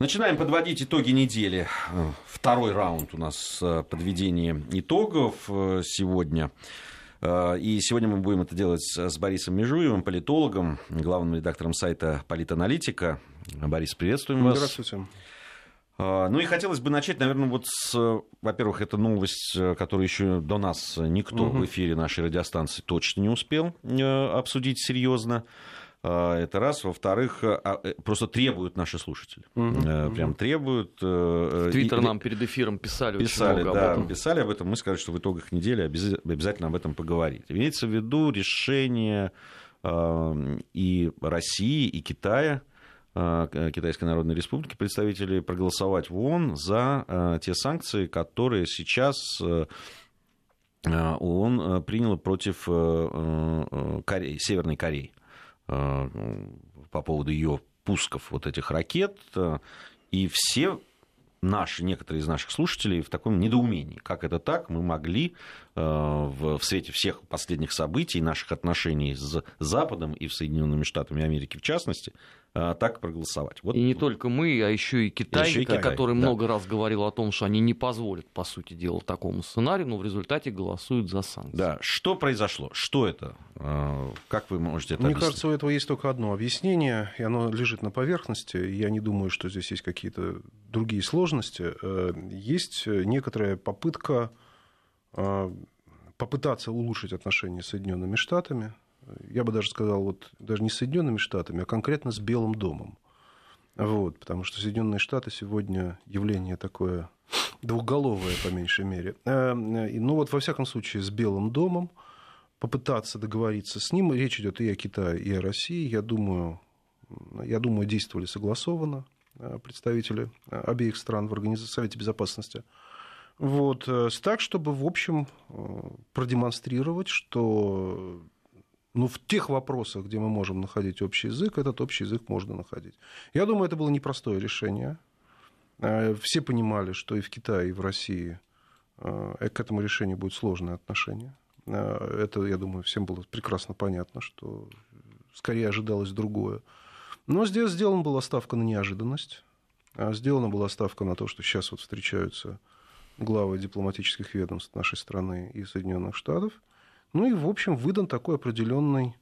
Начинаем подводить итоги недели. Второй раунд у нас э, подведения итогов э, сегодня. Э, и сегодня мы будем это делать с Борисом Межуевым, политологом, главным редактором сайта «Политаналитика». Борис, приветствуем вас. Здравствуйте. Ну и хотелось бы начать, наверное, вот с, во-первых, это новость, которую еще до нас никто угу. в эфире нашей радиостанции точно не успел обсудить серьезно. А, это раз. Во-вторых, а, а, э, просто требуют наши слушатели. Угу. Прям требуют. Э, Твиттер нам перед эфиром писали, писали очень много да, об этом. Писали об этом. Мы сказали, что в итогах недели обязательно об этом поговорить. Имеется в виду решение и России, и Китая, Китайской Народной Республики, представителей проголосовать в ООН за те санкции, которые сейчас ООН приняла против Кореи, Северной Кореи. Э, по поводу ее пусков вот этих ракет. Э, и все наши, некоторые из наших слушателей в таком недоумении. Как это так? Мы могли э, в свете всех последних событий, наших отношений с Западом и с Соединенными Штатами Америки в частности, а, так проголосовать. Вот. И не только мы, а еще и Китай, еще и Китай который да. много раз говорил о том, что они не позволят, по сути дела, такому сценарию, но в результате голосуют за санкции. Да, что произошло? Что это? А, как вы можете это Мне объяснить? кажется, у этого есть только одно объяснение, и оно лежит на поверхности. Я не думаю, что здесь есть какие-то другие сложности. Э, есть некоторая попытка попытаться улучшить отношения с Соединенными Штатами, я бы даже сказал, вот даже не с Соединенными Штатами, а конкретно с Белым домом. Вот, потому что Соединенные Штаты сегодня явление такое двухголовое, по меньшей мере. Э, ну вот, во всяком случае, с Белым домом попытаться договориться с ним. Речь идет и о Китае, и о России. Я думаю, я думаю действовали согласованно э, представители обеих стран в Организации Совете Безопасности. Вот, э, так, чтобы, в общем, продемонстрировать, что ну, в тех вопросах, где мы можем находить общий язык, этот общий язык можно находить. Я думаю, это было непростое решение. Э, все понимали, что и в Китае, и в России э, к этому решению будет сложное отношение. Э, это, я думаю, всем было прекрасно понятно, что скорее ожидалось другое. Но здесь сделана была ставка на неожиданность. Сделана была ставка на то, что сейчас вот встречаются главы дипломатических ведомств нашей страны и Соединенных Штатов – ну и, в общем, выдан такой определенный,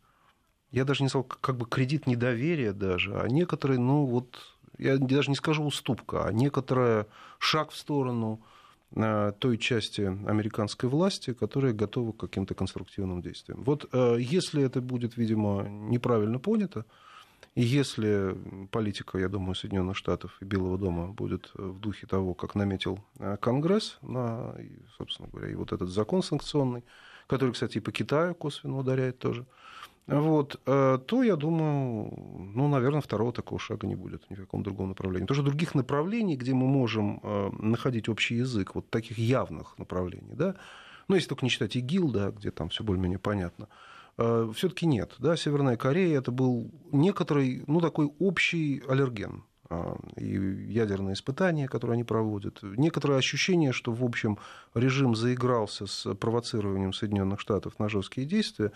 я даже не сказал, как бы кредит недоверия даже, а некоторые, ну вот, я даже не скажу уступка, а некоторая шаг в сторону э, той части американской власти, которая готова к каким-то конструктивным действиям. Вот э, если это будет, видимо, неправильно понято, и если политика, я думаю, Соединенных Штатов и Белого дома будет в духе того, как наметил э, Конгресс, на, собственно говоря, и вот этот закон санкционный, который, кстати, и по Китаю косвенно ударяет тоже, вот, э, то, я думаю, ну, наверное, второго такого шага не будет ни в каком другом направлении. Что других направлений, где мы можем э, находить общий язык, вот таких явных направлений, да, ну, если только не считать ИГИЛ, да, где там все более-менее понятно, э, все-таки нет. Да, Северная Корея это был некоторый, ну, такой общий аллерген а, и ядерные испытания, которые они проводят. Некоторое ощущение, что, в общем, режим заигрался с провоцированием Соединенных Штатов на жесткие действия,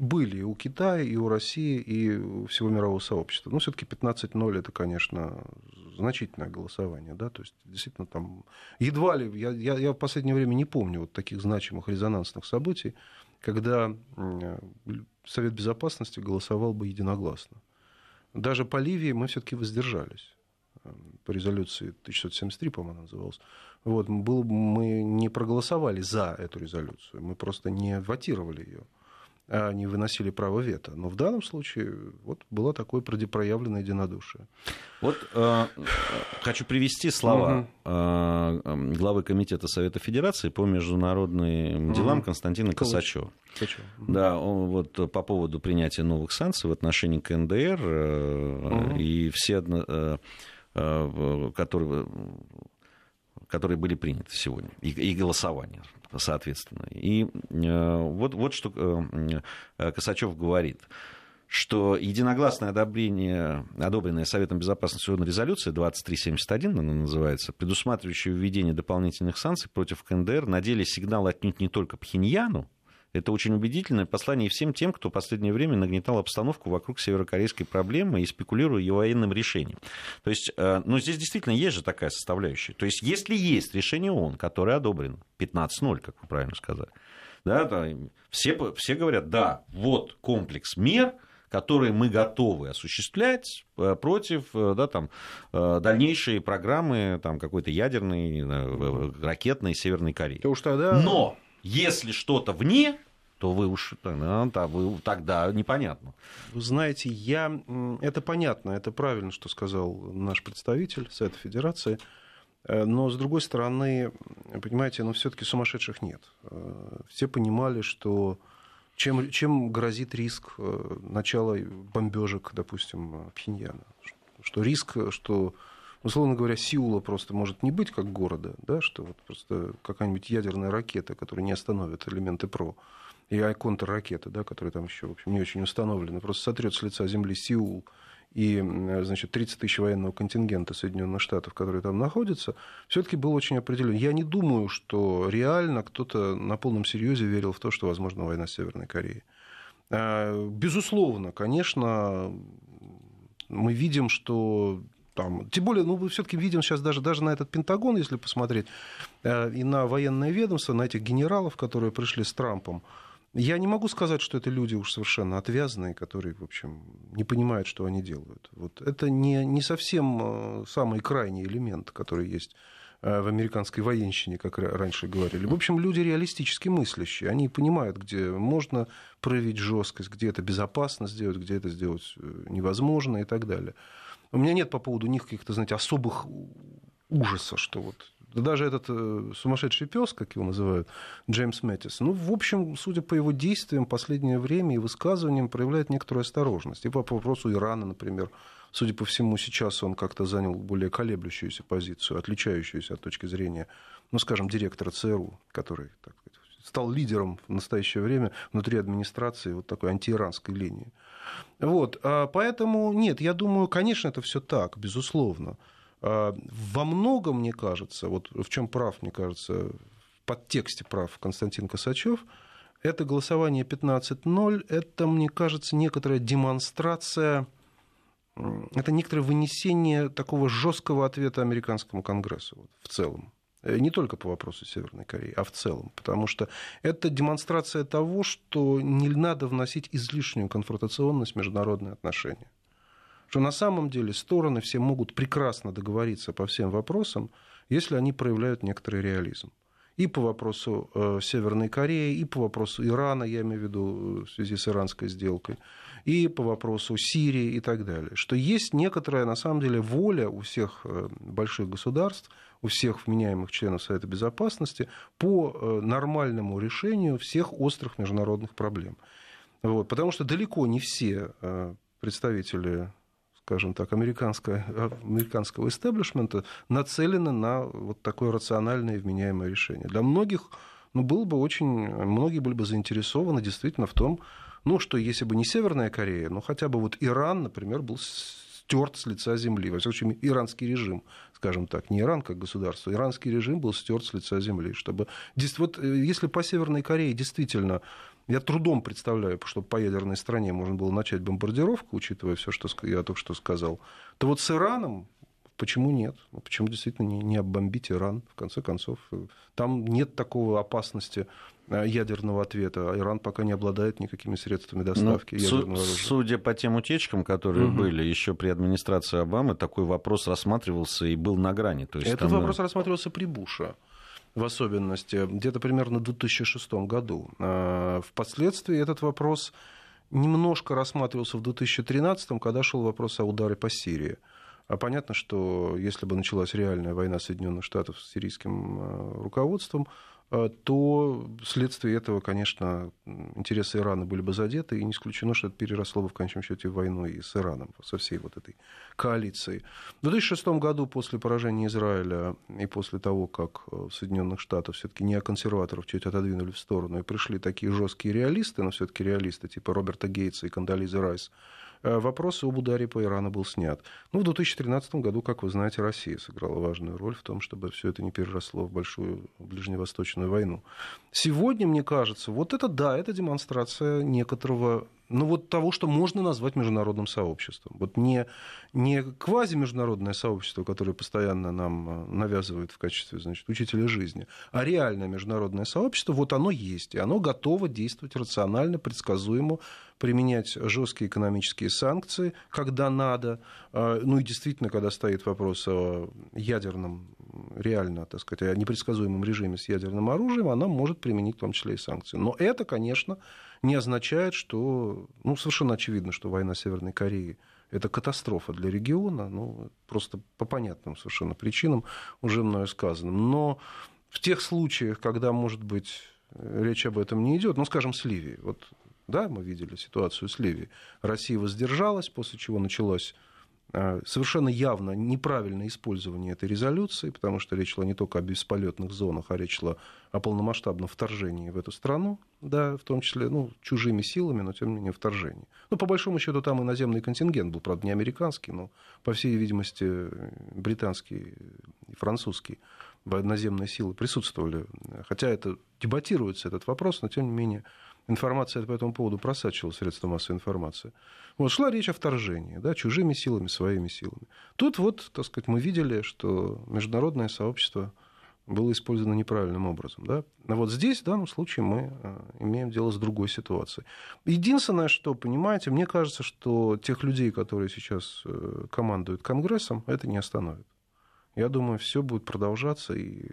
были и у Китая, и у России, и всего мирового сообщества. Но все-таки 15-0 это, конечно, значительное голосование. Да? То есть, действительно, там едва ли, я, я, я в последнее время не помню вот таких значимых резонансных событий, когда Совет Безопасности голосовал бы единогласно. Даже по Ливии мы все-таки воздержались. По резолюции 1673, по-моему, называлась, вот, был, мы не проголосовали за эту резолюцию, мы просто не ватировали ее, не выносили право вето. Но в данном случае вот было такое проявленное единодушие. Вот э, хочу привести слова э, главы Комитета Совета Федерации по международным делам угу. Константина Косачева. Косачева. Да, он, вот по поводу принятия новых санкций в отношении КНДР э, угу. и все... Э, Э, которые, которые были приняты сегодня, и, и голосование, соответственно. И э, вот, вот что э, Косачев говорит что единогласное одобрение, одобренная Советом Безопасности ООН резолюция 2371, она называется, предусматривающая введение дополнительных санкций против КНДР, на деле сигнал отнюдь не только Пхеньяну, Это очень убедительное послание всем тем, кто в последнее время нагнетал обстановку вокруг северокорейской проблемы и спекулируя ее военным решением. То есть, э, ну, здесь действительно есть же такая составляющая. То есть, если есть решение ООН, которое одобрено, 15-0, как вы правильно сказали, да, да, все, все говорят, да, вот комплекс мер, которые мы готовы осуществлять э, против э, да, там, дальнейшей программы там, какой-то ядерной, ракетной Северной Кореи. Но если что-то вне, то вы уж тогда, вы, тогда непонятно. Вы знаете, я... это понятно, это правильно, что сказал наш представитель Совета Федерации. Э, но, с другой стороны, понимаете, ну, все-таки сумасшедших нет. Э, все понимали, что чем, чем грозит риск э, начала бомбежек, допустим, Пхеньяна. Что риск, что условно говоря, Сеула просто может не быть как города, да, что вот просто какая-нибудь ядерная ракета, которая не остановит элементы ПРО, и контрракеты, да, которые там еще, в общем, не очень установлены, просто сотрет с лица земли Сеул и, значит, 30 тысяч военного контингента Соединенных Штатов, которые там находятся, все-таки был очень определен. Я не думаю, что реально кто-то на полном серьезе верил в то, что возможна война с Северной Кореей. А, безусловно, конечно, мы видим, что там, тем более, ну, мы все-таки видим сейчас даже, даже на этот Пентагон, если посмотреть, э, и на военное ведомство, на этих генералов, которые пришли с Трампом. Я не могу сказать, что это люди уж совершенно отвязанные, которые, в общем, не понимают, что они делают. Вот это не, не совсем э, самый крайний элемент, который есть э, в американской военщине, как раньше говорили. В общем, люди реалистически мыслящие. Они понимают, где можно проявить жесткость, где это безопасно сделать, где это сделать невозможно и так далее. У меня нет по поводу них каких-то, знаете, особых ужаса, что вот даже этот э, сумасшедший пес, как его называют, Джеймс Мэттис, ну, в общем, судя по его действиям, последнее время и высказываниям проявляет некоторую осторожность. И по вопросу Ирана, например, судя по всему, сейчас он как-то занял более колеблющуюся позицию, отличающуюся от точки зрения, ну, скажем, директора ЦРУ, который так стал лидером в настоящее время внутри администрации вот такой антииранской линии. Вот, а поэтому нет, я думаю, конечно, это все так, безусловно. А, во многом, мне кажется, вот в чем прав, мне кажется, в подтексте прав Константин Косачев, это голосование 15-0, это, мне кажется, некоторая демонстрация, это некоторое вынесение такого жесткого ответа американскому Конгрессу вот, в целом. Э, не только по вопросу Северной Кореи, а в целом. Потому что это демонстрация того, что не надо вносить излишнюю конфронтационность в международные отношения. Что на самом деле стороны все могут прекрасно договориться по всем вопросам, если они проявляют некоторый реализм. И по вопросу э, Северной Кореи, и по вопросу Ирана, я имею в виду в связи с иранской сделкой, и по вопросу Сирии и так далее. Что есть некоторая, на самом деле, воля у всех э, больших государств – у всех вменяемых членов Совета Безопасности по э, нормальному решению всех острых международных проблем. Вот, потому что далеко не все э, представители скажем так, американского, американского истеблишмента нацелены на вот такое рациональное и вменяемое решение. Для многих ну, было бы очень, многие были бы заинтересованы действительно в том, ну, что если бы не Северная Корея, ну, хотя бы вот Иран, например, был стерт с лица земли. Во всяком случае, иранский режим, скажем так, не Иран как государство, иранский режим был стерт с лица земли. Чтобы... Вот э, если по Северной Корее действительно я трудом представляю, чтобы по ядерной стране можно было начать бомбардировку, учитывая все, что я только что сказал, то вот с Ираном Почему нет? Почему действительно не, не оббомбить Иран? В конце концов, э, там нет такого опасности ядерного ответа. А Иран пока не обладает никакими средствами доставки ну, ядерного оружия. Судя по тем утечкам, которые угу. были еще при администрации Обамы, такой вопрос рассматривался и был на грани. То есть Этот там... Э, вопрос рассматривался при Буше в особенности, где-то примерно в 2006 году. Впоследствии этот вопрос немножко рассматривался в 2013, когда шел вопрос о ударе по Сирии. А понятно, что если бы началась реальная война Соединенных Штатов с сирийским э, руководством, э, то вследствие этого, конечно, интересы Ирана были бы задеты, и не исключено, что это переросло бы в конечном счете в войну и с Ираном, со всей вот этой коалицией. В 2006 году, после поражения Израиля и после того, как э, Соединенных Штатов все-таки неоконсерваторов чуть отодвинули в сторону, и пришли такие жесткие реалисты, но все-таки реалисты типа Роберта Гейтса и Кандализы Райс, э, вопрос об ударе по Ирану был снят. Ну, в 2013 году, как вы знаете, Россия сыграла важную роль в том, чтобы все это не переросло в большую ближневосточную войну. Сегодня, мне кажется, вот это да, это демонстрация некоторого ну, вот того, что можно назвать международным сообществом. Вот не, не квазимеждународное сообщество, которое постоянно нам э, навязывают в качестве значит, учителя жизни, а реальное международное сообщество, вот оно есть, и оно готово действовать рационально, предсказуемо, применять жесткие экономические санкции, когда надо, э, ну и действительно, когда стоит вопрос о ядерном, реально, так сказать, о непредсказуемом режиме с ядерным оружием, она может применить в том числе и санкции. Но это, конечно, не означает, что, ну, совершенно очевидно, что война Северной Кореи это катастрофа для региона, ну, просто по понятным совершенно причинам, уже мною сказанным. Но в тех случаях, когда, может быть, речь об этом не идет, ну, скажем, с Ливией, вот, да, мы видели ситуацию с Ливией, Россия воздержалась, после чего началось а, совершенно явно неправильное использование этой резолюции, потому что речь шла не только о бесполетных зонах, а речь шла о полномасштабном вторжении в эту страну, да, в том числе ну, чужими силами, но тем не менее вторжении. Ну, по большому счету, там и наземный контингент был, правда, не американский, но, по всей видимости, британский и французский наземные силы присутствовали. Хотя это дебатируется, этот вопрос, но, тем не менее, информация по этому поводу просачивалась средства массовой информации. Вот шла речь о вторжении, да, чужими силами, своими силами. Тут вот, так сказать, мы видели, что международное сообщество было использовано неправильным образом. Да? А вот здесь, в данном случае, мы э, имеем дело с другой ситуацией. Единственное, что, понимаете, мне кажется, что тех людей, которые сейчас э, командуют Конгрессом, это не остановит. Я думаю, все будет продолжаться, и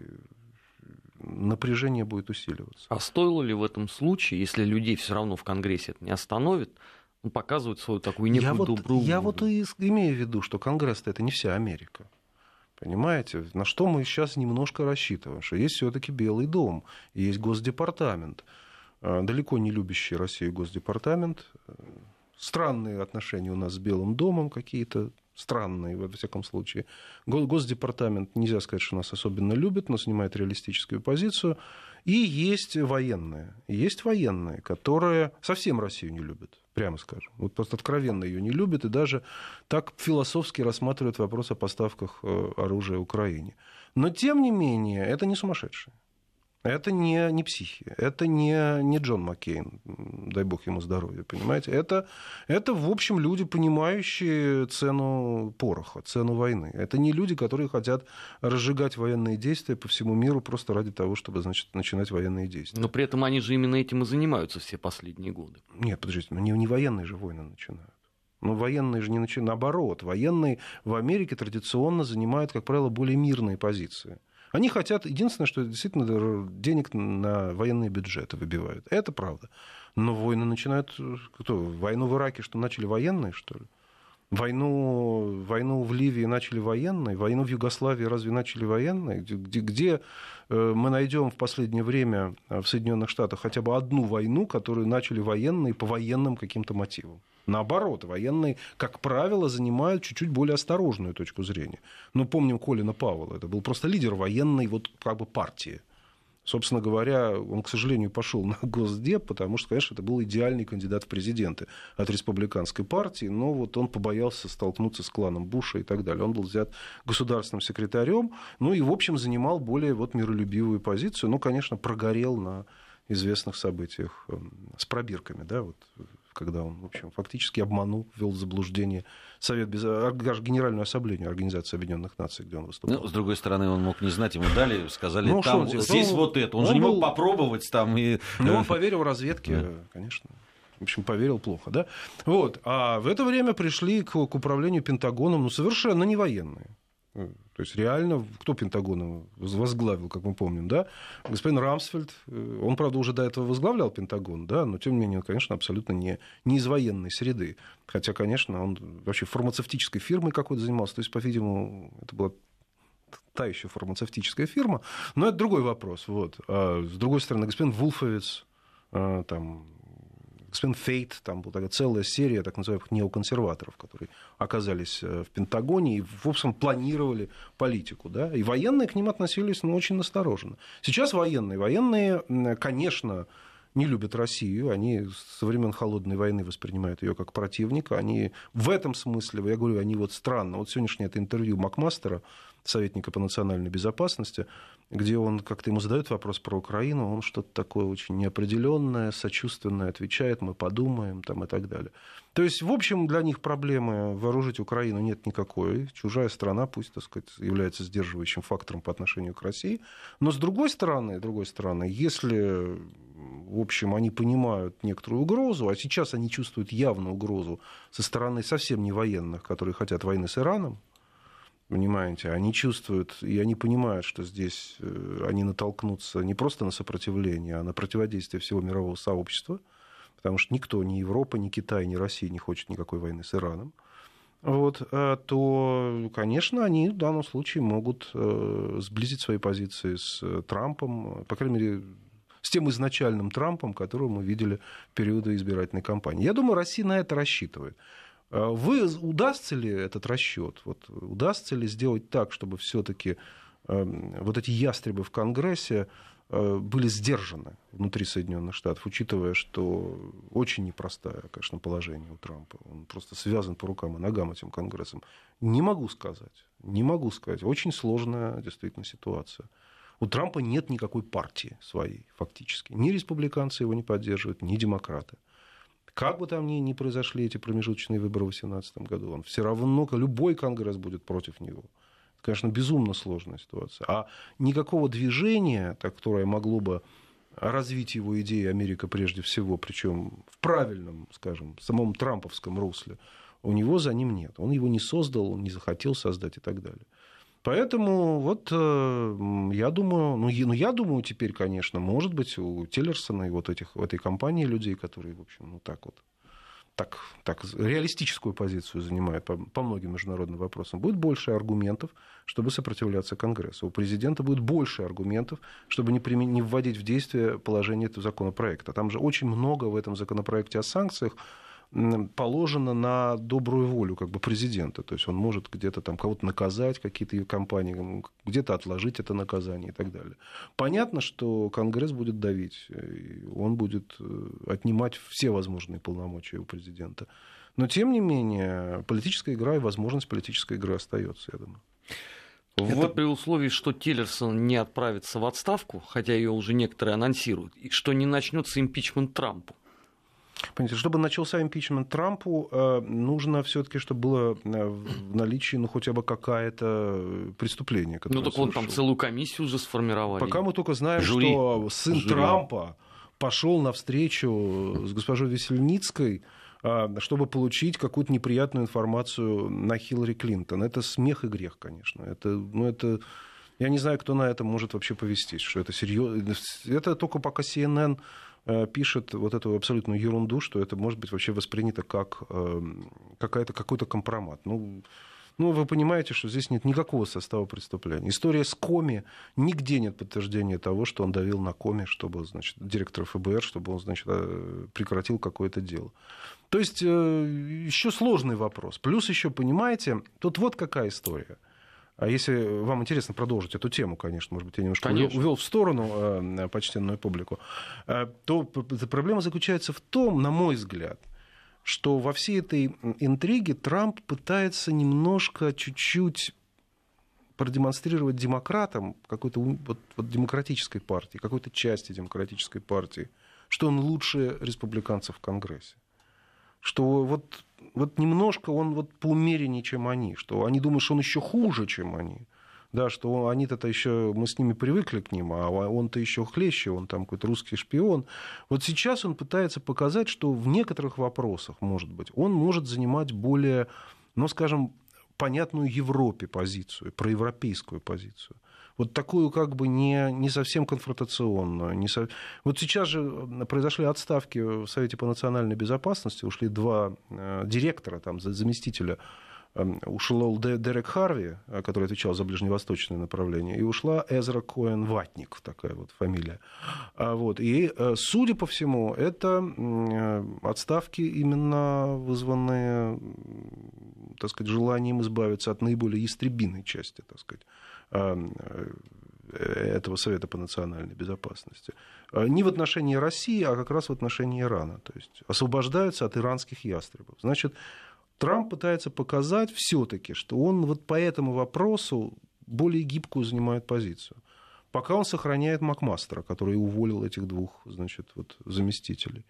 напряжение будет усиливаться. А стоило ли в этом случае, если людей все равно в Конгрессе это не остановит, ну, показывать свою такую некую я вот, добрую... Я вот и имею в виду, что Конгресс это не вся Америка. Понимаете, на что мы сейчас немножко рассчитываем, что есть все-таки Белый дом, есть Госдепартамент, а, далеко не любящий Россию Госдепартамент, странные отношения у нас с Белым домом какие-то, странные, во всяком случае. Госдепартамент, нельзя сказать, что нас особенно любит, но снимает реалистическую позицию. И есть военные. Есть военные, которые совсем Россию не любят, прямо скажем. Вот просто откровенно ее не любят и даже так философски рассматривают вопрос о поставках э, оружия Украине. Но, тем не менее, это не сумасшедшие. Это не, не психи, это не, не Джон Маккейн, дай бог ему здоровья, понимаете? Это, это, в общем, люди, понимающие цену пороха, цену войны. Это не люди, которые хотят разжигать военные действия по всему миру просто ради того, чтобы, значит, начинать военные действия. Но при этом они же именно этим и занимаются все последние годы. Нет, подождите, ну не, не военные же войны начинают. Но военные же не начинают. Наоборот, военные в Америке традиционно занимают, как правило, более мирные позиции. Они хотят, единственное, что действительно денег на военные бюджеты выбивают. Это правда. Но войны начинают... Кто? Войну в Ираке что, начали военные, что ли? Войну, войну в Ливии начали военные, войну в Югославии разве начали военные? Где, где э, мы найдем в последнее время в Соединенных Штатах хотя бы одну войну, которую начали военные по военным каким-то мотивам? Наоборот, военные, как правило, занимают чуть-чуть более осторожную точку зрения. Ну, помним Колина Пауэлла, это был просто лидер военной вот как бы партии. Собственно говоря, он, к сожалению, пошел на Госдеп, потому что, конечно, это был идеальный кандидат в президенты от республиканской партии, но вот он побоялся столкнуться с кланом Буша и так далее. Он был взят государственным секретарем, ну и, в общем, занимал более вот миролюбивую позицию, ну, конечно, прогорел на известных событиях эм, с пробирками, да, вот когда он, в общем, фактически обманул, ввел в заблуждение Совет без... Генеральную Ассамблею Организации Объединенных Наций, где он выступал. Ну, с другой стороны, он мог не знать, ему дали, сказали, ну, там, здесь он, вот это. Он, он же не мог попробовать там. И... Ну, он поверил разведке, да. конечно. В общем, поверил плохо, да? Вот. А в это время пришли к, к управлению Пентагоном, ну, совершенно не военные. То есть реально, кто Пентагон возглавил, как мы помним, да? Господин Рамсфельд, э, он, правда, уже до этого возглавлял Пентагон, да, но тем не менее, он, конечно, абсолютно не, не из военной среды. Хотя, конечно, он вообще фармацевтической фирмой какой-то занимался. То есть, по-видимому, это была та еще фармацевтическая фирма. Но это другой вопрос. Вот. А с другой стороны, господин Вулфовец, а, там, господин Фейт, там была такая целая серия так называемых неоконсерваторов, которые оказались э, в Пентагоне и, в общем, планировали политику. Да? И военные к ним относились ну, очень настороженно. Сейчас военные. Военные, конечно, не любят Россию, они со времен Холодной войны воспринимают ее как противника. Они в этом смысле, я говорю, они вот странно. Вот сегодняшнее это интервью Макмастера, советника по национальной безопасности, где он как-то ему задает вопрос про Украину, он что-то такое очень неопределенное, сочувственное отвечает, мы подумаем там, и так далее. То есть, в общем, для них проблемы вооружить Украину нет никакой. Чужая страна, пусть, так сказать, является сдерживающим фактором по отношению к России. Но с другой стороны, с другой стороны, если в общем, они понимают некоторую угрозу, а сейчас они чувствуют явную угрозу со стороны совсем не военных, которые хотят войны с Ираном, Понимаете, они чувствуют, и они понимают, что здесь э, они натолкнутся не просто на сопротивление, а на противодействие всего мирового сообщества, потому что никто, ни Европа, ни Китай, ни Россия не хочет никакой войны с Ираном, вот, э, то, конечно, они в данном случае могут э, сблизить свои позиции с Трампом, по крайней мере, с тем изначальным Трампом, которого мы видели в периоды избирательной кампании. Я думаю, Россия на это рассчитывает. А вы, удастся ли этот расчет? Вот, удастся ли сделать так, чтобы все-таки эм, вот эти ястребы в Конгрессе э, были сдержаны внутри Соединенных Штатов, учитывая, что очень непростое, конечно, положение у Трампа. Он просто связан по рукам и ногам этим Конгрессом. Не могу сказать. Не могу сказать. Очень сложная действительно ситуация. У Трампа нет никакой партии своей, фактически. Ни республиканцы его не поддерживают, ни демократы. Как бы там ни, ни произошли эти промежуточные выборы в 2018 году, он все равно, любой Конгресс будет против него. Это, конечно, безумно сложная ситуация. А никакого движения, которое могло бы развить его идеи Америка прежде всего, причем в правильном, скажем, самом трамповском русле, у него за ним нет. Он его не создал, он не захотел создать и так далее. Поэтому вот э, я думаю, ну, ну я думаю теперь, конечно, может быть у Тиллерсона и вот этих, в этой компании людей, которые, в общем, ну так вот, так, так реалистическую позицию занимают по, по многим международным вопросам, будет больше аргументов, чтобы сопротивляться Конгрессу. У президента будет больше аргументов, чтобы не, примен... не вводить в действие положение этого законопроекта. Там же очень много в этом законопроекте о санкциях, положено на добрую волю как бы президента. То есть он может где-то там кого-то наказать, какие-то компании, где-то отложить это наказание и так далее. Понятно, что Конгресс будет давить, он будет э, отнимать все возможные полномочия у президента. Но, тем не менее, политическая игра и возможность политической игры остается, я думаю. Это вот. при условии, что Тиллерсон не отправится в отставку, хотя ее уже некоторые анонсируют, и что не начнется импичмент Трампу. Понимаете, чтобы начался импичмент Трампу, э, нужно все-таки, чтобы было э, в наличии, ну, хотя бы какое-то преступление. Ну, так он там целую комиссию уже сформировали. Пока мы только знаем, Жюри. что сын Жюри. Трампа пошел навстречу с госпожой Весельницкой, э, чтобы получить какую-то неприятную информацию на Хиллари Клинтон. Это смех и грех, конечно. Это, ну, это, я не знаю, кто на это может вообще повестись, что это серьезно. Это только пока CNN пишет вот эту абсолютную ерунду, что это может быть вообще воспринято как эм, какая-то, какой-то компромат. Ну, ну, вы понимаете, что здесь нет никакого состава преступления. История с Коми, нигде нет подтверждения того, что он давил на Коми, чтобы, значит, директор ФБР, чтобы он, значит, э, прекратил какое-то дело. То есть, э, еще сложный вопрос. Плюс еще, понимаете, тут вот какая история – а если вам интересно продолжить эту тему, конечно, может быть, я немножко конечно. увел в сторону э, почтенную публику, э, то проблема заключается в том, на мой взгляд, что во всей этой интриге Трамп пытается немножко, чуть-чуть продемонстрировать демократам какой-то вот, вот демократической партии, какой-то части демократической партии, что он лучше республиканцев в Конгрессе. Что вот вот немножко он вот поумереннее, чем они, что они думают, что он еще хуже, чем они. Да, что они-то еще, мы с ними привыкли к ним, а он-то еще хлеще, он там какой-то русский шпион. Вот сейчас он пытается показать, что в некоторых вопросах, может быть, он может занимать более, ну, скажем, понятную Европе позицию, проевропейскую позицию вот такую как бы не, не совсем конфронтационную. Не со... Вот сейчас же произошли отставки в Совете по национальной безопасности, ушли два э, директора, там, заместителя ушел Дерек Харви, э, который отвечал за ближневосточное направление, и ушла Эзра Коэн Ватник, такая вот фамилия. А вот. И, э, судя по всему, это отставки именно вызванные, так сказать, желанием избавиться от наиболее истребиной части, так сказать, Эм, этого Совета по национальной безопасности. Не в отношении России, а как раз в отношении Ирана. То есть освобождаются от иранских ястребов. Значит, Трамп пытается показать все-таки, что он вот по этому вопросу более гибкую занимает позицию. Пока он сохраняет Макмастера, который уволил этих двух значит, вот, заместителей.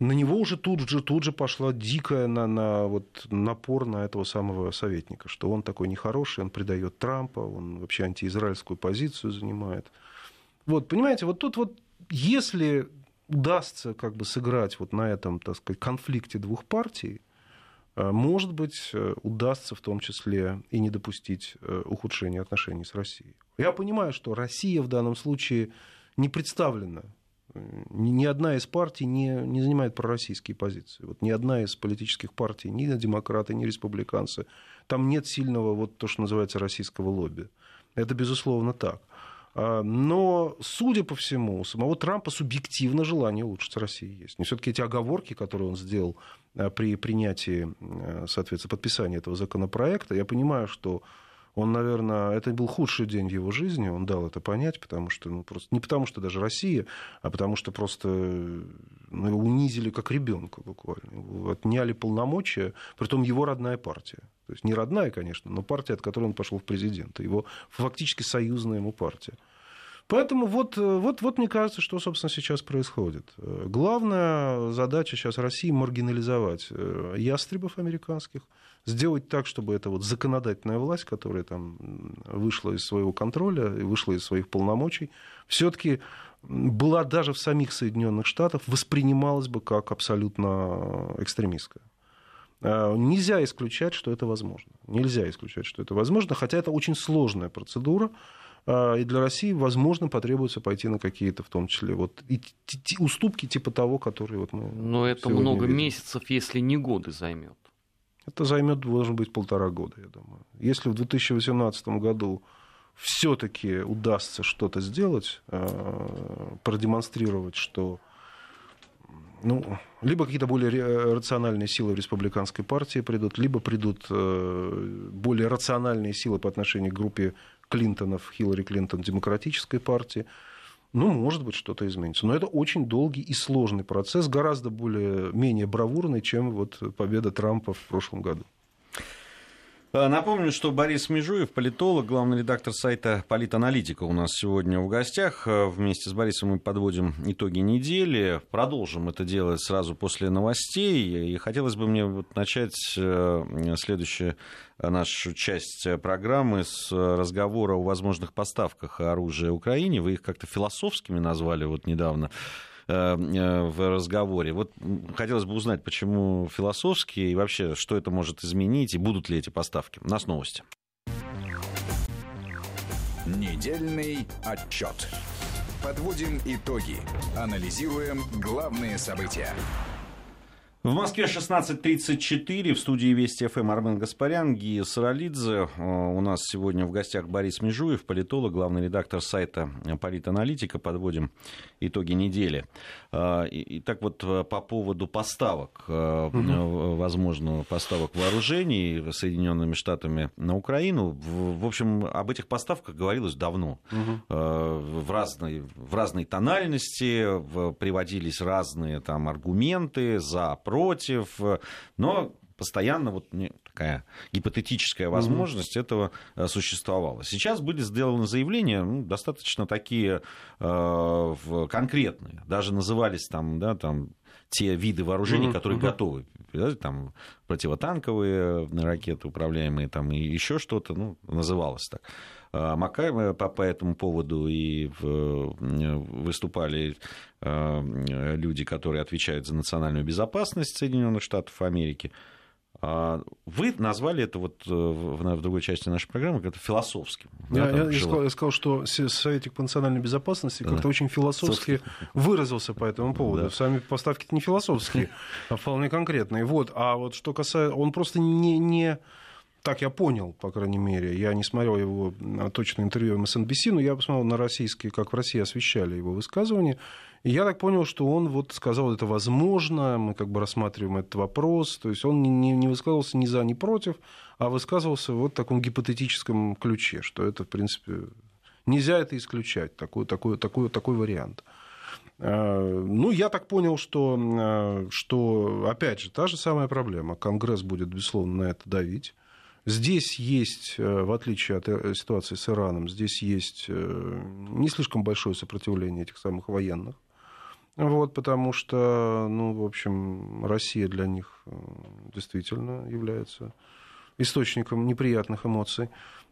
На него уже тут же, тут же пошла дикая на, на, вот, напор на этого самого советника, что он такой нехороший, он предает Трампа, он вообще антиизраильскую позицию занимает. Вот, понимаете, вот тут вот, если удастся как бы сыграть вот на этом, так сказать, конфликте двух партий, может быть, э, удастся в том числе и не допустить э, ухудшения отношений с Россией. Я понимаю, что Россия в данном случае не представлена. Ни одна из партий не, не занимает пророссийские позиции. Вот ни одна из политических партий, ни демократы, ни республиканцы, там нет сильного, вот то, что называется, российского лобби. Это, безусловно, так. А, но, судя по всему, у самого Трампа субъективно желание улучшить России есть. Но все-таки эти оговорки, которые он сделал при принятии, а, соответственно, подписании этого законопроекта, я понимаю, что он, наверное, это был худший день в его жизни, он дал это понять, потому что, ну, просто, не потому что даже Россия, а потому что просто ну, его унизили как ребенка буквально. Отняли полномочия, притом его родная партия. То есть не родная, конечно, но партия, от которой он пошел в президенты. Его фактически союзная ему партия. Поэтому вот, вот, вот мне кажется, что, собственно, сейчас происходит. Главная задача сейчас России маргинализовать э, ястребов американских, сделать так, чтобы эта вот законодательная власть, которая там вышла из своего контроля и вышла из своих полномочий, все-таки была даже в самих Соединенных Штатах, воспринималась бы как абсолютно экстремистская. Нельзя исключать, что это возможно. Нельзя исключать, что это возможно, хотя это очень сложная процедура, и для России, возможно, потребуется пойти на какие-то, в том числе, вот, и уступки типа того, которые вот мы Но это много видим. месяцев, если не годы займет. Это займет, должен быть, полтора года, я думаю. Если в 2018 году все-таки удастся что-то сделать, э, продемонстрировать, что ну, либо какие-то более рациональные силы в республиканской партии придут, либо придут э, более рациональные силы по отношению к группе Клинтонов, Хиллари Клинтон, демократической партии, ну, может быть, что-то изменится. Но это очень долгий и сложный процесс, гораздо более, менее бравурный, чем вот победа Трампа в прошлом году. Э, напомню, что Борис Межуев, политолог, главный редактор сайта «Политаналитика» у нас сегодня в гостях. Э, вместе с Борисом мы подводим итоги недели. Продолжим это делать сразу после новостей. И хотелось бы мне вот начать э, следующую нашу часть программы с разговора о возможных поставках оружия Украине. Вы их как-то философскими назвали вот недавно. Э, э, в разговоре. Вот хотелось бы узнать, почему философские и вообще, что это может изменить, и будут ли эти поставки. У нас новости. Недельный отчет. Подводим итоги. Анализируем главные события. В Москве 16.34, в студии Вести ФМ Армен Гаспарян, Гия Саралидзе. Э, у нас сегодня в гостях Борис Межуев, политолог, главный редактор сайта Политаналитика. Подводим итоги недели. Э, Итак, вот э, по поводу поставок, угу. возможно, поставок вооружений Соединенными Штатами на Украину. В общем, об этих поставках говорилось давно. Угу. В, разной, в разной тональности приводились разные там аргументы за против, но постоянно вот такая гипотетическая возможность mm-hmm. этого э, существовала. Сейчас были сделаны заявления ну, достаточно такие э, конкретные, даже назывались там, да, там те виды вооружений, mm-hmm. которые mm-hmm. готовы, да, там противотанковые ракеты управляемые, там и еще что-то, ну называлось так. А Макаева по, по этому поводу и в, выступали э, люди, которые отвечают за национальную безопасность Соединенных Штатов Америки. А вы назвали это вот э, в, другой части нашей программы как-то философским. Я, да, я, сказал, я сказал, что Советик по национальной безопасности как-то очень философски выразился по этому поводу. Да. Сами поставки не философские, а вполне конкретные. Вот. А вот что касается... Он просто не, не так я понял, по крайней мере. Я не смотрел его точное интервью MSNBC, но я посмотрел на российские, как в России освещали его высказывания. И я так понял, что он вот сказал, это возможно, мы как бы рассматриваем этот вопрос. То есть он не, не высказывался ни за, ни против, а высказывался вот в таком гипотетическом ключе, что это, в принципе, Нельзя это исключать, такой, такой, такой, такой вариант. Ну, я так понял, что, что, опять же, та же самая проблема. Конгресс будет, безусловно, на это давить. Здесь есть, в отличие от ситуации с Ираном, здесь есть не слишком большое сопротивление этих самых военных. Вот, потому что, ну, в общем, Россия для них э, действительно является источником неприятных эмоций.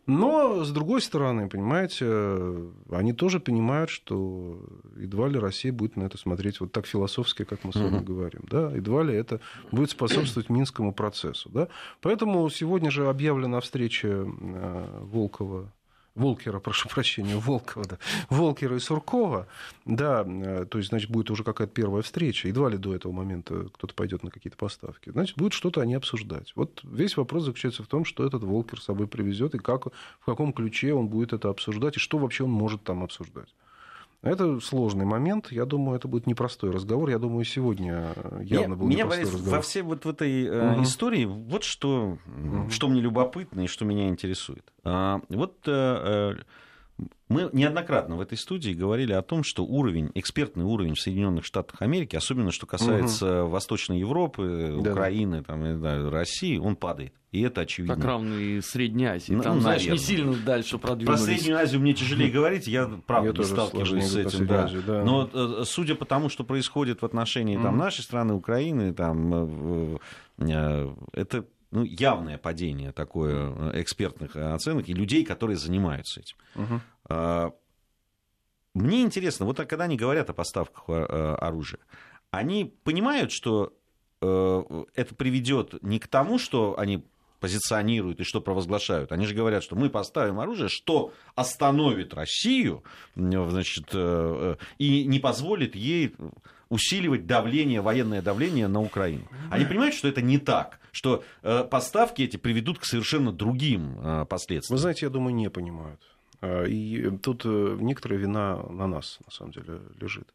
Но, с другой стороны, понимаете, они тоже понимают, что едва ли Россия будет на это смотреть вот так философски, как мы с вами говорим. Да? Едва ли это будет способствовать Минскому процессу. Да? Поэтому сегодня же объявлена встреча э, Волкова Волкера, прошу прощения, Волкова, да, Волкера и Суркова, да, э, то есть, значит, будет уже какая-то первая встреча, едва ли до этого момента кто-то пойдет на какие-то поставки, значит, будет что-то они обсуждать. Вот весь вопрос заключается в том, что этот Волкер с собой привезет и как, в каком ключе он будет это обсуждать, и что вообще он может там обсуждать. Это сложный момент. Я думаю, это будет непростой разговор. Я думаю, сегодня явно меня, был меня непростой разговор. Во всей вот в этой угу. истории вот что, угу. что мне любопытно и что меня интересует. А, вот э, мы неоднократно в этой студии говорили о том, что уровень, экспертный уровень в Соединенных Штатах Америки, особенно что касается угу. Восточной Европы, да. Украины, там, не знаю, России, он падает. И это очевидно. Как равно и Средней Азии. Ну, там, знаешь, не сильно дальше продвинулись. Про Среднюю Азию мне тяжелее говорить, я, правда, я не сталкиваюсь с этим. Да. Азию, да. Но э, судя по тому, что происходит в отношении там, нашей страны, Украины, там, э, э, это ну, явное падение такое э, экспертных оценок и людей, которые занимаются этим. Угу. Мне интересно, вот когда они говорят о поставках э, оружия, они понимают, что э, это приведет не к тому, что они позиционируют и что провозглашают. Они же говорят, что мы поставим оружие, что остановит Россию значит, и не позволит ей усиливать давление, военное давление на Украину. Они понимают, что это не так, что э, поставки эти приведут к совершенно другим э, последствиям. Вы знаете, я думаю, не понимают. И тут э, некоторая вина на нас, на самом деле, лежит.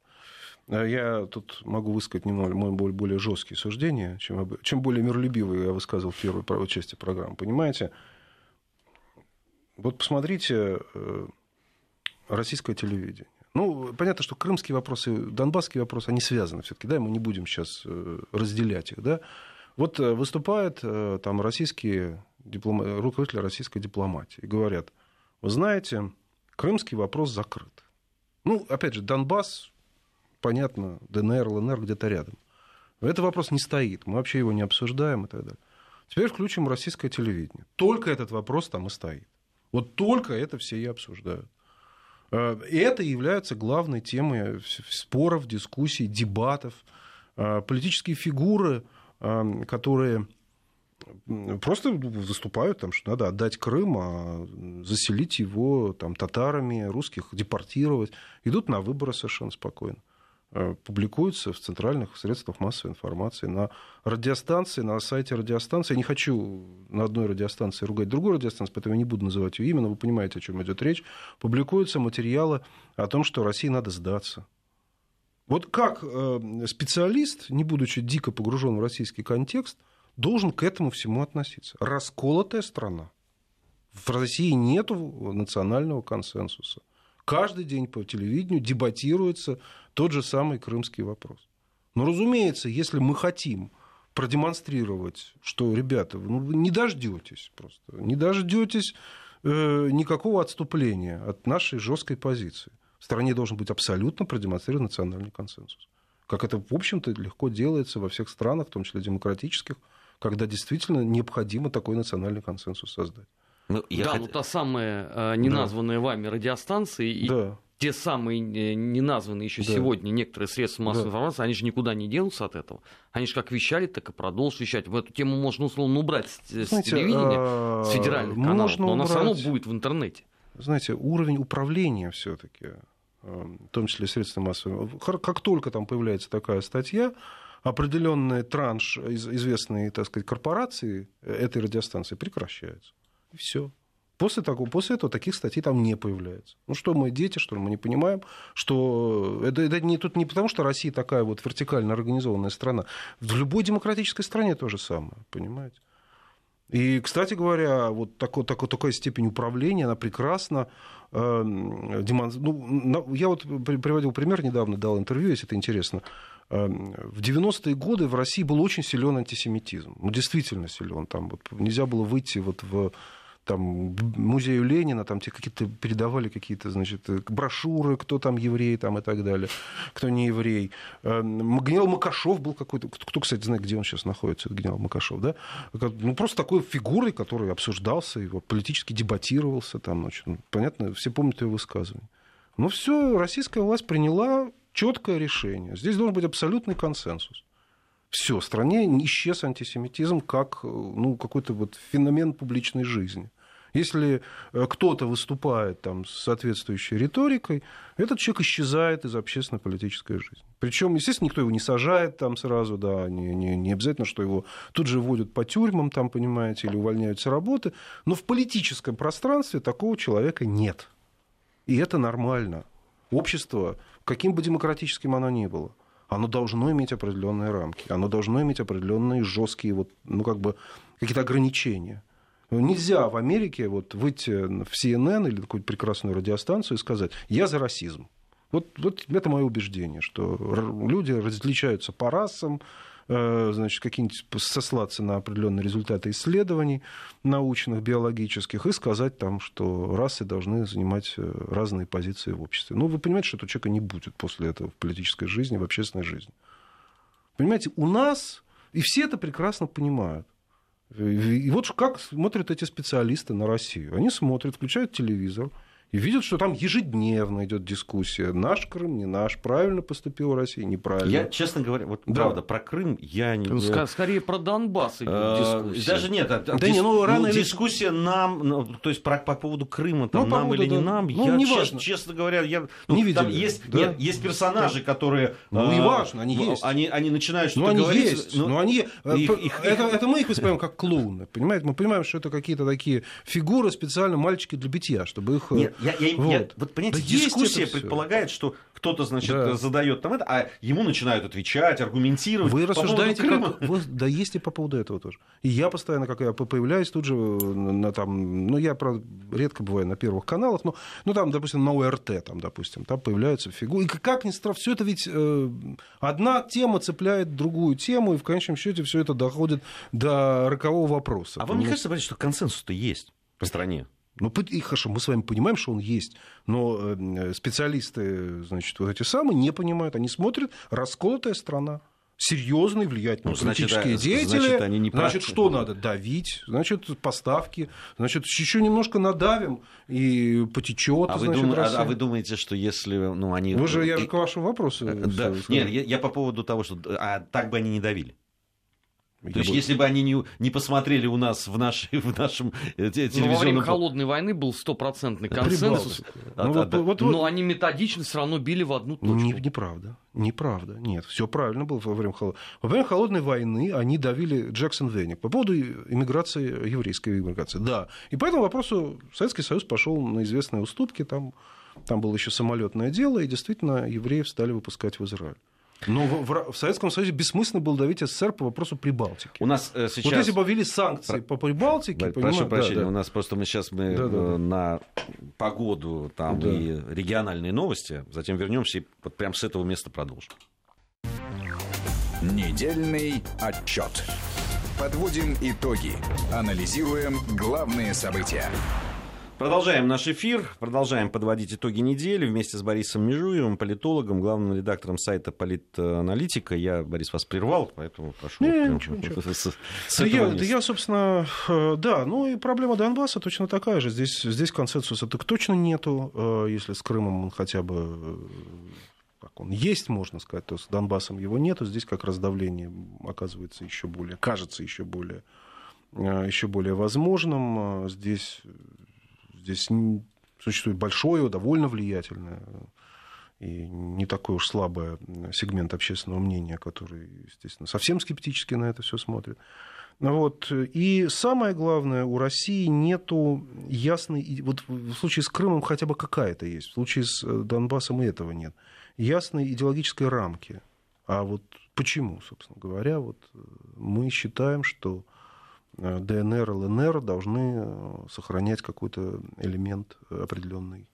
А я тут могу высказать немного более жесткие суждения, чем, чем более миролюбивые я высказывал в первой части программы. Понимаете? Вот посмотрите российское телевидение. Ну, понятно, что крымские вопросы, донбасские вопросы, они связаны все-таки, да, мы не будем сейчас э, разделять их, да. Вот э, выступают э, там российские диплом... руководители российской дипломатии и говорят, вы знаете, крымский вопрос закрыт. Ну, опять же, Донбасс, понятно, ДНР, ЛНР где-то рядом. Этот вопрос не стоит, мы вообще его не обсуждаем и так далее. Теперь включим российское телевидение. Только этот вопрос там и стоит. Вот только это все и обсуждают. Э, и это является главной темой споров, дискуссий, дебатов. Э, политические фигуры, э, которые просто выступают, там, что надо отдать Крым, а заселить его там, татарами, русских депортировать, идут на выборы совершенно спокойно. Э, публикуются в центральных средствах массовой информации, на радиостанции, на сайте радиостанции. Я не хочу на одной радиостанции ругать другую радиостанцию, поэтому я не буду называть ее имя, но вы понимаете, о чем идет речь. Публикуются материалы о том, что России надо сдаться. Вот как э, специалист, не будучи дико погружен в российский контекст, должен к этому всему относиться? Расколотая страна. В России нет национального консенсуса. Каждый день по телевидению дебатируется тот же самый крымский вопрос. Но, разумеется, если мы хотим продемонстрировать, что, ребята, ну, вы не дождетесь просто, не дождетесь э, никакого отступления от нашей жесткой позиции. В стране должен быть абсолютно продемонстрирован национальный консенсус. Как это, в общем-то, легко делается во всех странах, в том числе демократических, когда действительно необходимо такой национальный консенсус создать. Ну, я да, хот... ну та самая э, неназванная да. вами радиостанция и да. те самые э, неназванные еще да. сегодня некоторые средства массовой да. информации, они же никуда не денутся от этого. Они же как вещали, так и продолжат вещать. В эту тему можно условно убрать с, Знаете, с телевидения, а... с федеральных каналов, но убрать... она все равно будет в интернете. Знаете, уровень управления все-таки, э, в том числе средствами массовой как только там появляется такая статья, определенный транш известной, так сказать, корпорации этой радиостанции прекращается. Все. После, такого, после этого таких статей там не появляется. Ну что мы дети, что ли, мы не понимаем, что это, это не, тут не потому, что Россия такая вот вертикально организованная страна. В любой демократической стране то же самое, понимаете? И, кстати говоря, вот такой, такой, такая степень управления, она прекрасна. Э, демон... ну, я вот приводил пример недавно, дал интервью, если это интересно. Э, в 90-е годы в России был очень силен антисемитизм. Ну, действительно силен. Там вот нельзя было выйти вот в там, музею Ленина, там тебе какие-то передавали какие-то, значит, брошюры, кто там еврей там, и так далее, кто не еврей. Эм, генерал Макашов был какой-то, кто, кстати, знает, где он сейчас находится, генерал Макашов, да? Ну, просто такой фигурой, который обсуждался, его политически дебатировался, там, значит, ну, понятно, все помнят его высказывания. Ну, все, российская власть приняла четкое решение. Здесь должен быть абсолютный консенсус. Все, в стране исчез антисемитизм как ну, какой-то вот феномен публичной жизни. Если э, кто-то выступает там, с соответствующей риторикой, этот человек исчезает из общественно-политической жизни. Причем, естественно, никто его не сажает там сразу, да, не, не, не обязательно, что его тут же вводят по тюрьмам, там, понимаете, или увольняют с работы. Но в политическом пространстве такого человека нет. И это нормально. Общество, каким бы демократическим оно ни было, оно должно иметь определенные рамки, оно должно иметь определенные жесткие, вот, ну, как бы, какие-то ограничения. Ну, нельзя в Америке вот выйти в CNN или какую-то прекрасную радиостанцию и сказать «я за расизм». Вот, вот это мое убеждение, что люди различаются по расам, э, значит, какие-нибудь сослаться на определенные результаты исследований научных, биологических, и сказать там, что расы должны занимать э, разные позиции в обществе. Ну, вы понимаете, что этого человека не будет после этого в политической жизни, в общественной жизни. Понимаете, у нас, и все это прекрасно понимают, и вот как смотрят эти специалисты на Россию. Они смотрят, включают телевизор, и видят, что там ежедневно идет дискуссия. Наш Крым, не наш, правильно поступила Россия, неправильно. Я, честно говоря, вот да. правда, про Крым я не... Ск- скорее про Донбасс идет э, дискуссия. Даже нет, а, да дис... не, ну, рано ну, или... дискуссия нам, ну, то есть про, по поводу Крыма, там, ну, нам поводу, или да. не нам, ну, я, не честно, важно. честно говоря, я... Ну, не видели. Есть, да? нет, есть персонажи, да. которые... Ну, не важно, они есть. Они, они начинают что-то ну, говорить. Есть. Ну, они э, их, их, это, это мы их воспринимаем как клоуны, понимаете? Мы понимаем, что это какие-то такие фигуры специально мальчики для битья, чтобы их... Нет, я, я, вот. я, вот, понимаете, да дискуссия предполагает, что кто-то, значит, да. задает там это, а ему начинают отвечать, аргументировать. Вы рассуждаете, как... Вы... Да есть и по поводу этого тоже. И я постоянно, как я появляюсь тут же на там, ну, я, правда, редко бываю на первых каналах, но, ну, там, допустим, на ОРТ, там, допустим, там появляются фигуры. И как ни странно, все это ведь э, одна тема цепляет другую тему, и в конечном счете все это доходит до рокового вопроса. А вам не кажется, что консенсус-то есть по стране? Ну, и хорошо, мы с вами понимаем, что он есть, но э, специалисты, значит, вот эти самые не понимают, они смотрят, расколотая страна серьезные влиятельные ну, значит, политические деятели. Значит, они не значит что надо? Давить, значит, поставки, значит, еще немножко надавим, и потечет. А, значит, вы, дум... а, а вы думаете, что если ну, они. Вы же, я же к вашему вопросу. Э, да. Нет, я, я по поводу того, что. А так бы они не давили. То есть, если бы они не, не посмотрели у нас в, нашей, в нашем э, телевизионном... Но во время холодной войны был стопроцентный консенсус. А, ну, вот, вот, но они методично все равно били в одну точку. Не, неправда. Неправда. Нет, все правильно было во время, холод... во время холодной войны. Они давили Джексон Веник по поводу иммиграции, еврейской иммиграции. Да. И по этому вопросу Советский Союз пошел на известные уступки. Там, там было еще самолетное дело, и действительно евреев стали выпускать в Израиль. Но в, в Советском Союзе бессмысленно было давить СССР по вопросу Прибалтики. У нас э, сейчас... Вот если бы ввели санкции Про... по Прибалтике... Прошу прощения, да, да. у нас просто мы сейчас мы да, да, да. на погоду там да. и региональные новости, затем вернемся и вот прямо с этого места продолжим. Недельный отчет. Подводим итоги. Анализируем главные события. Продолжаем наш эфир, продолжаем подводить итоги недели вместе с Борисом Межуевым, политологом, главным редактором сайта Политаналитика. Я, Борис, вас прервал, поэтому прошу. Не, ничего, ничего. С, с да, я, да я, собственно, э, да, ну и проблема Донбасса точно такая же. Здесь, здесь консенсуса так точно нету, э, если с Крымом он хотя бы э, как он есть, можно сказать, то с Донбассом его нету. Здесь как раз давление оказывается еще более, кажется еще более, еще более возможным. Здесь Здесь существует большое, довольно влиятельное и не такой уж слабый сегмент общественного мнения, который, естественно, совсем скептически на это все смотрит. Вот. И самое главное, у России нету ясной... Вот в случае с Крымом хотя бы какая-то есть, в случае с э, Донбассом и этого нет. Ясной идеологической рамки. А вот почему, собственно говоря, вот э, мы считаем, что ДНР, ЛНР должны сохранять какой-то элемент определенный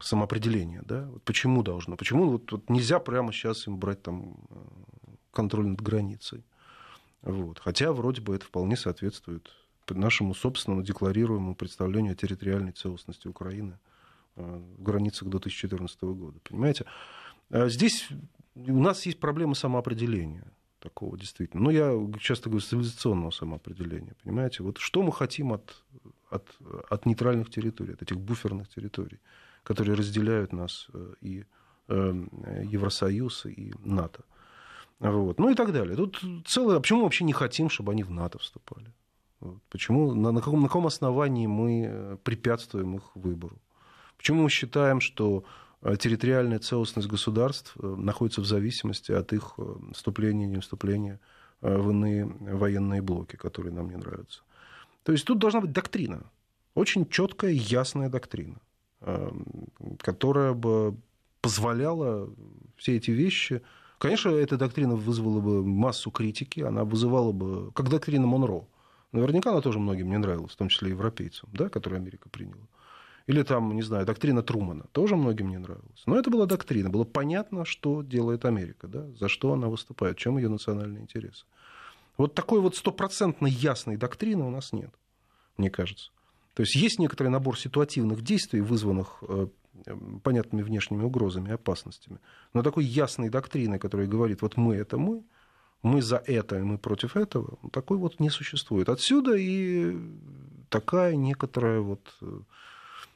самоопределения. Да? Вот почему должно? Почему вот, вот нельзя прямо сейчас им брать там контроль над границей? Вот. Хотя вроде бы это вполне соответствует нашему собственному декларируемому представлению о территориальной целостности Украины э, в границах до 2014 года. Понимаете? А здесь у нас есть проблема самоопределения такого действительно. Ну, я часто говорю цивилизационного самоопределения. Понимаете? Вот что мы хотим от, от, от нейтральных территорий, от этих буферных территорий, которые разделяют нас э, и э, Евросоюз, и НАТО. Вот. Ну и так далее. Тут целое... Почему мы вообще не хотим, чтобы они в НАТО вступали? Вот. Почему, на, на, каком, на каком основании мы э, препятствуем их выбору? Почему мы считаем, что территориальная целостность государств э, находится в зависимости от их вступления и не вступления в иные военные блоки, которые нам не нравятся? То есть тут должна быть доктрина, очень четкая, ясная доктрина, которая бы позволяла все эти вещи Конечно, эта доктрина вызвала бы массу критики, она вызывала бы, как доктрина Монро. Наверняка она тоже многим не нравилась, в том числе европейцам, да, которую Америка приняла. Или там, не знаю, доктрина Трумана тоже многим не нравилась. Но это была доктрина, было понятно, что делает Америка, да, за что она выступает, чем ее национальные интересы. Вот такой вот стопроцентно ясной доктрины у нас нет, мне кажется. То есть есть некоторый набор ситуативных действий, вызванных э, понятными внешними угрозами и опасностями. Но такой ясной доктрины, которая говорит, вот мы это мы, мы за это, и мы против этого, такой вот не существует. Отсюда и такая некоторая вот...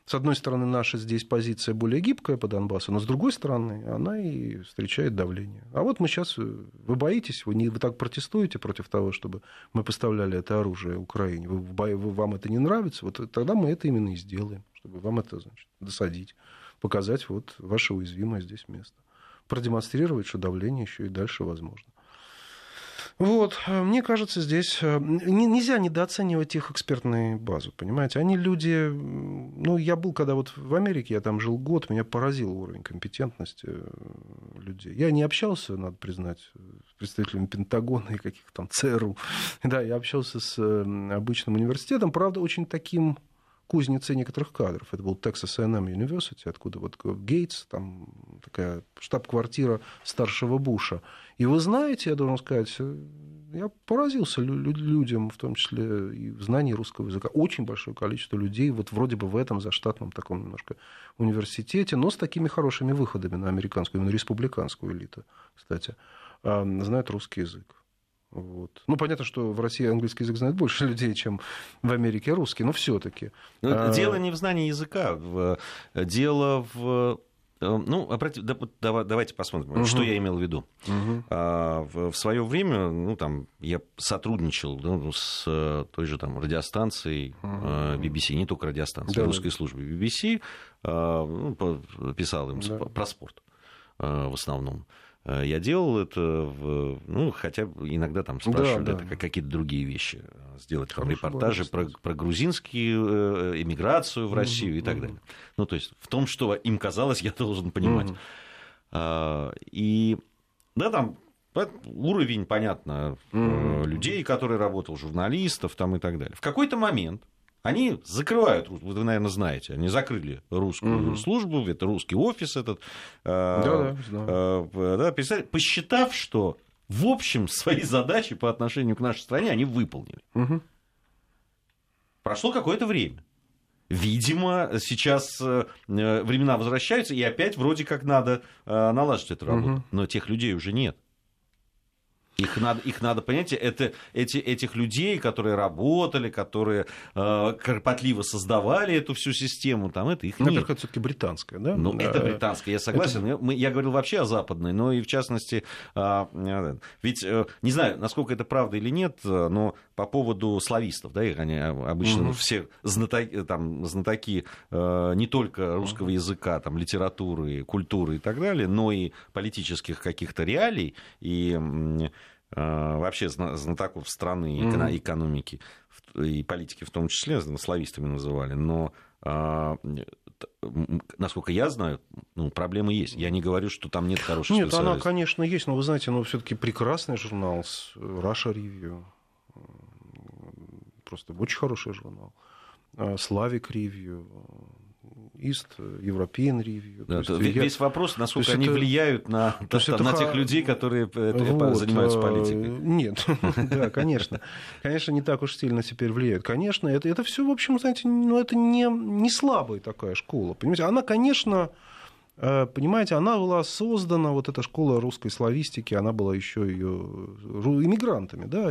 С одной стороны, наша здесь позиция более гибкая по Донбассу, но с другой стороны, она и встречает давление. А вот мы сейчас, э, вы боитесь, вы, не, вы так протестуете против того, чтобы мы поставляли это оружие Украине, вы, вы, вам это не нравится, вот тогда мы это именно и сделаем чтобы вам это значит, досадить, показать вот ваше уязвимое здесь место. Продемонстрировать, что давление еще и дальше возможно. Вот, мне кажется, здесь э, нельзя недооценивать их экспертную базу, понимаете? Они люди, ну, я был, когда вот в Америке, я там жил год, меня поразил уровень компетентности э, людей. Я не общался, надо признать, с представителями Пентагона и каких-то там ЦРУ. Да, я общался с э, обычным университетом, правда, очень таким кузницы некоторых кадров. Это был Texas A&M University, откуда вот Гейтс, там такая штаб-квартира старшего Буша. И вы знаете, я должен сказать, я поразился людям, в том числе и в знании русского языка. Очень большое количество людей, вот вроде бы в этом заштатном таком немножко университете, но с такими хорошими выходами на американскую, именно республиканскую элиту, кстати, а, знают русский язык. Вот. Ну, понятно, что в России английский язык знает больше людей, чем в Америке русский, но все-таки. А, дело не в знании языка, дело в э, ну, давайте посмотрим, угу. что я имел в виду. Угу. В свое время, ну, там, я сотрудничал ну, с э, той же там радиостанцией. BBC, не только радиостанцией, да, русской да. службы BBC, ну, писал им да. про спорт в основном. Э, я делал это, в, ну, хотя иногда там спрашивали да, да. это какие-то другие вещи э, сделать, там репортажи про, про грузинскую эмиграцию в Россию mm-hmm. и так далее. Ну, то есть в том, что им казалось, я должен понимать. Mm-hmm. А, и да, там уровень, понятно, mm-hmm. людей, которые работал, журналистов там и так далее. В какой-то момент они закрывают, вы, наверное, знаете, они закрыли русскую угу. службу, это русский офис этот, да, да, да, посчитав, что в общем свои задачи по отношению к нашей стране они выполнили. Угу. Прошло какое-то время. Видимо, сейчас э, времена возвращаются, и опять вроде как надо э, налаживать эту работу. Угу. Но тех людей уже нет. Их надо, их надо понять, это эти, этих людей, которые работали, которые э, кропотливо создавали эту всю систему, там это их. Во-первых, это все-таки британская, да? Ну, это британская, я согласен. Это... Я, я говорил вообще о западной, но и в частности, э, ведь э, не знаю, насколько это правда или нет, но по поводу славистов, да, их они обычно угу. все знатоки, там, знатоки э, не только русского угу. языка, там, литературы, культуры и так далее, но и политических каких-то реалий и Э, вообще знатоков страны, mm-hmm. экономики и политики в том числе, славистами называли, но а, насколько я знаю, ну, проблемы есть. Я не говорю, что там нет хороших Нет, она, конечно, есть, но вы знаете, ну, все-таки прекрасный журнал Russia Review, просто очень хороший журнал. Славик Ривью, Ист, European Review. Да, то есть, весь я... вопрос, насколько они это... влияют на, то есть это... на тех людей, которые вот, занимаются политикой. Нет, да, конечно. Конечно, не так уж сильно теперь влияют. Конечно, это, это все, в общем, знаете, ну, это не, не слабая такая школа. Понимаете, она, конечно, э, Понимаете, она была создана, вот эта школа русской славистики, она была еще ее иммигрантами, да,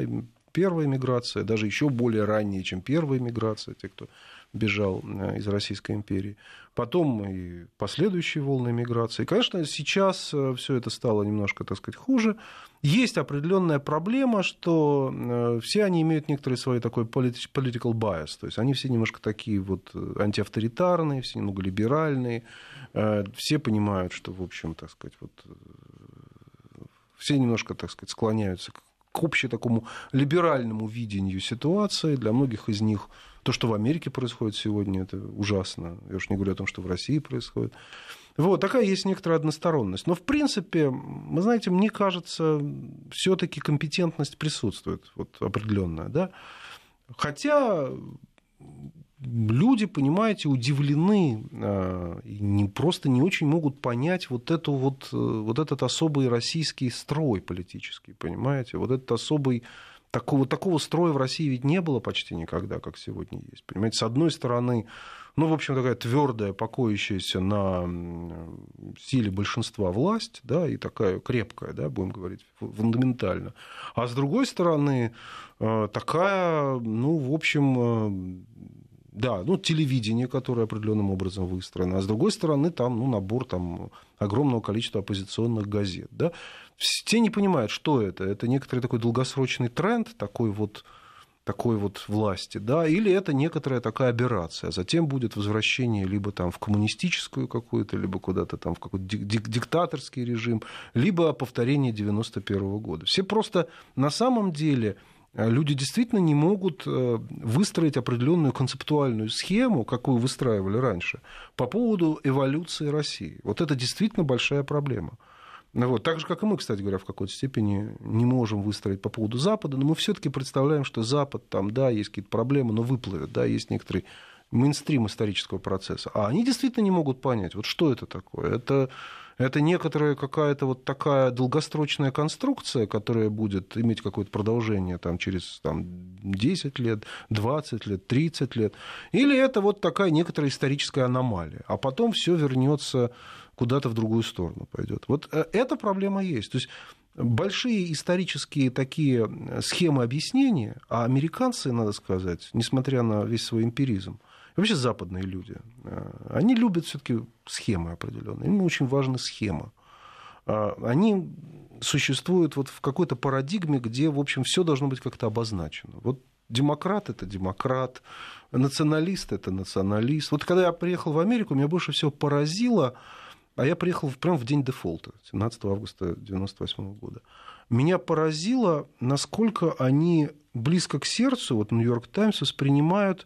первая миграция, даже еще более ранняя, чем первая миграция, те, кто бежал э, из Российской империи. Потом и последующие волны миграции. конечно, сейчас э, все это стало немножко, так сказать, хуже. Есть определенная проблема, что э, все они имеют некоторый свой такой political bias, то есть они все немножко такие вот антиавторитарные, все немного либеральные, все понимают, что, в общем, так сказать, вот все немножко, так сказать, склоняются к к общему такому либеральному видению ситуации. Для многих из них то, что в Америке происходит сегодня, это ужасно. Я уж не говорю о том, что в России происходит. Вот, такая есть некоторая односторонность. Но, в принципе, вы знаете, мне кажется, все-таки компетентность присутствует, вот определенная, да. Хотя люди, понимаете, удивлены э, и не, просто не очень могут понять вот, эту вот, э, вот этот особый российский строй политический, понимаете, вот этот особый такого, такого строя в России ведь не было почти никогда, как сегодня есть. Понимаете, с одной стороны, ну, в общем, такая твердая, покоящаяся на силе большинства власть, да, и такая крепкая, да, будем говорить, фундаментально. А с другой стороны, э, такая, ну, в общем, да, ну, телевидение, которое определенным образом выстроено, а с другой стороны, там, ну, набор там, огромного количества оппозиционных газет, да. Все не понимают, что это. Это некоторый такой долгосрочный тренд, такой вот такой вот власти, да, или это некоторая такая операция, затем будет возвращение либо там в коммунистическую какую-то, либо куда-то там в какой-то диктаторский режим, либо повторение 91 года. Все просто на самом деле а люди действительно не могут э, выстроить определенную концептуальную схему, какую выстраивали раньше, по поводу эволюции России. Вот это действительно большая проблема. Вот. Так же, как и мы, кстати говоря, в какой-то степени не можем выстроить по поводу Запада, но мы все-таки представляем, что Запад, там, да, есть какие-то проблемы, но выплывет, да, есть некоторый мейнстрим исторического процесса. А они действительно не могут понять, вот что это такое. Это это некоторая какая-то вот такая долгосрочная конструкция, которая будет иметь какое-то продолжение там, через там, 10 лет, 20 лет, 30 лет. Или это вот такая некоторая историческая аномалия. А потом все вернется куда-то в другую сторону пойдет. Вот э, эта проблема есть. То есть большие исторические такие схемы объяснения, а американцы, надо сказать, несмотря на весь свой эмпиризм, вообще западные люди, э, они любят все-таки схемы определенные. Им очень важна схема. А, они существуют вот в какой-то парадигме, где, в общем, все должно быть как-то обозначено. Вот демократ это демократ, националист это националист. Вот когда я приехал в Америку, меня больше всего поразило, а я приехал прямо в день дефолта, 17 августа 1998 года. Меня поразило, насколько они близко к сердцу, вот Нью-Йорк Таймс воспринимают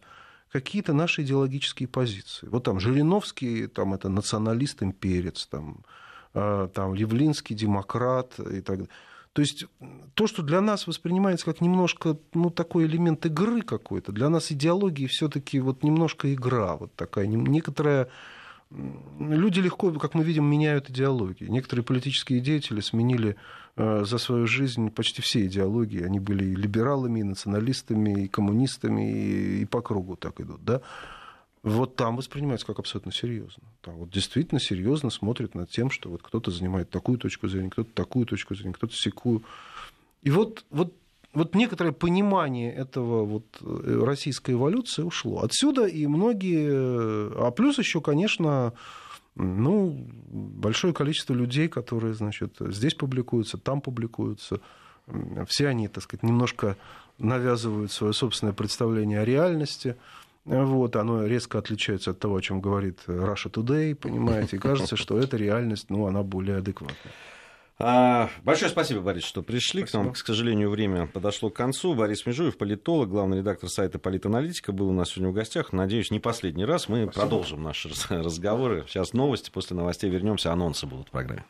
какие-то наши идеологические позиции. Вот там Жириновский, там это националист, имперец, там, а, там Явлинский, демократ и так далее. То есть то, что для нас воспринимается как немножко ну, такой элемент игры какой-то, для нас идеологии все-таки вот немножко игра, вот такая некоторая люди легко, как мы видим, меняют идеологии. Некоторые политические деятели сменили э, за свою жизнь почти все идеологии. Они были и либералами, и националистами, и коммунистами, и, по кругу так идут. Да? Вот там воспринимается как абсолютно серьезно. Там вот действительно серьезно смотрят над тем, что вот кто-то занимает такую точку зрения, кто-то такую точку зрения, кто-то секую. И вот, вот вот некоторое понимание этого вот э, российской эволюции ушло. Отсюда и многие, а плюс еще, конечно, ну, большое количество людей, которые, значит, здесь публикуются, там публикуются, все они, так сказать, немножко навязывают свое собственное представление о реальности. Вот, оно резко отличается от того, о чем говорит Russia Today, понимаете, и кажется, что эта реальность, ну, она более адекватная. А, большое спасибо, Борис, что пришли спасибо. к нам. К сожалению, время подошло к концу. Борис Межуев, политолог, главный редактор сайта «Политаналитика», был у нас сегодня в гостях. Надеюсь, не последний раз. Мы спасибо. продолжим наши разговоры. Сейчас новости, после новостей вернемся, анонсы будут в программе.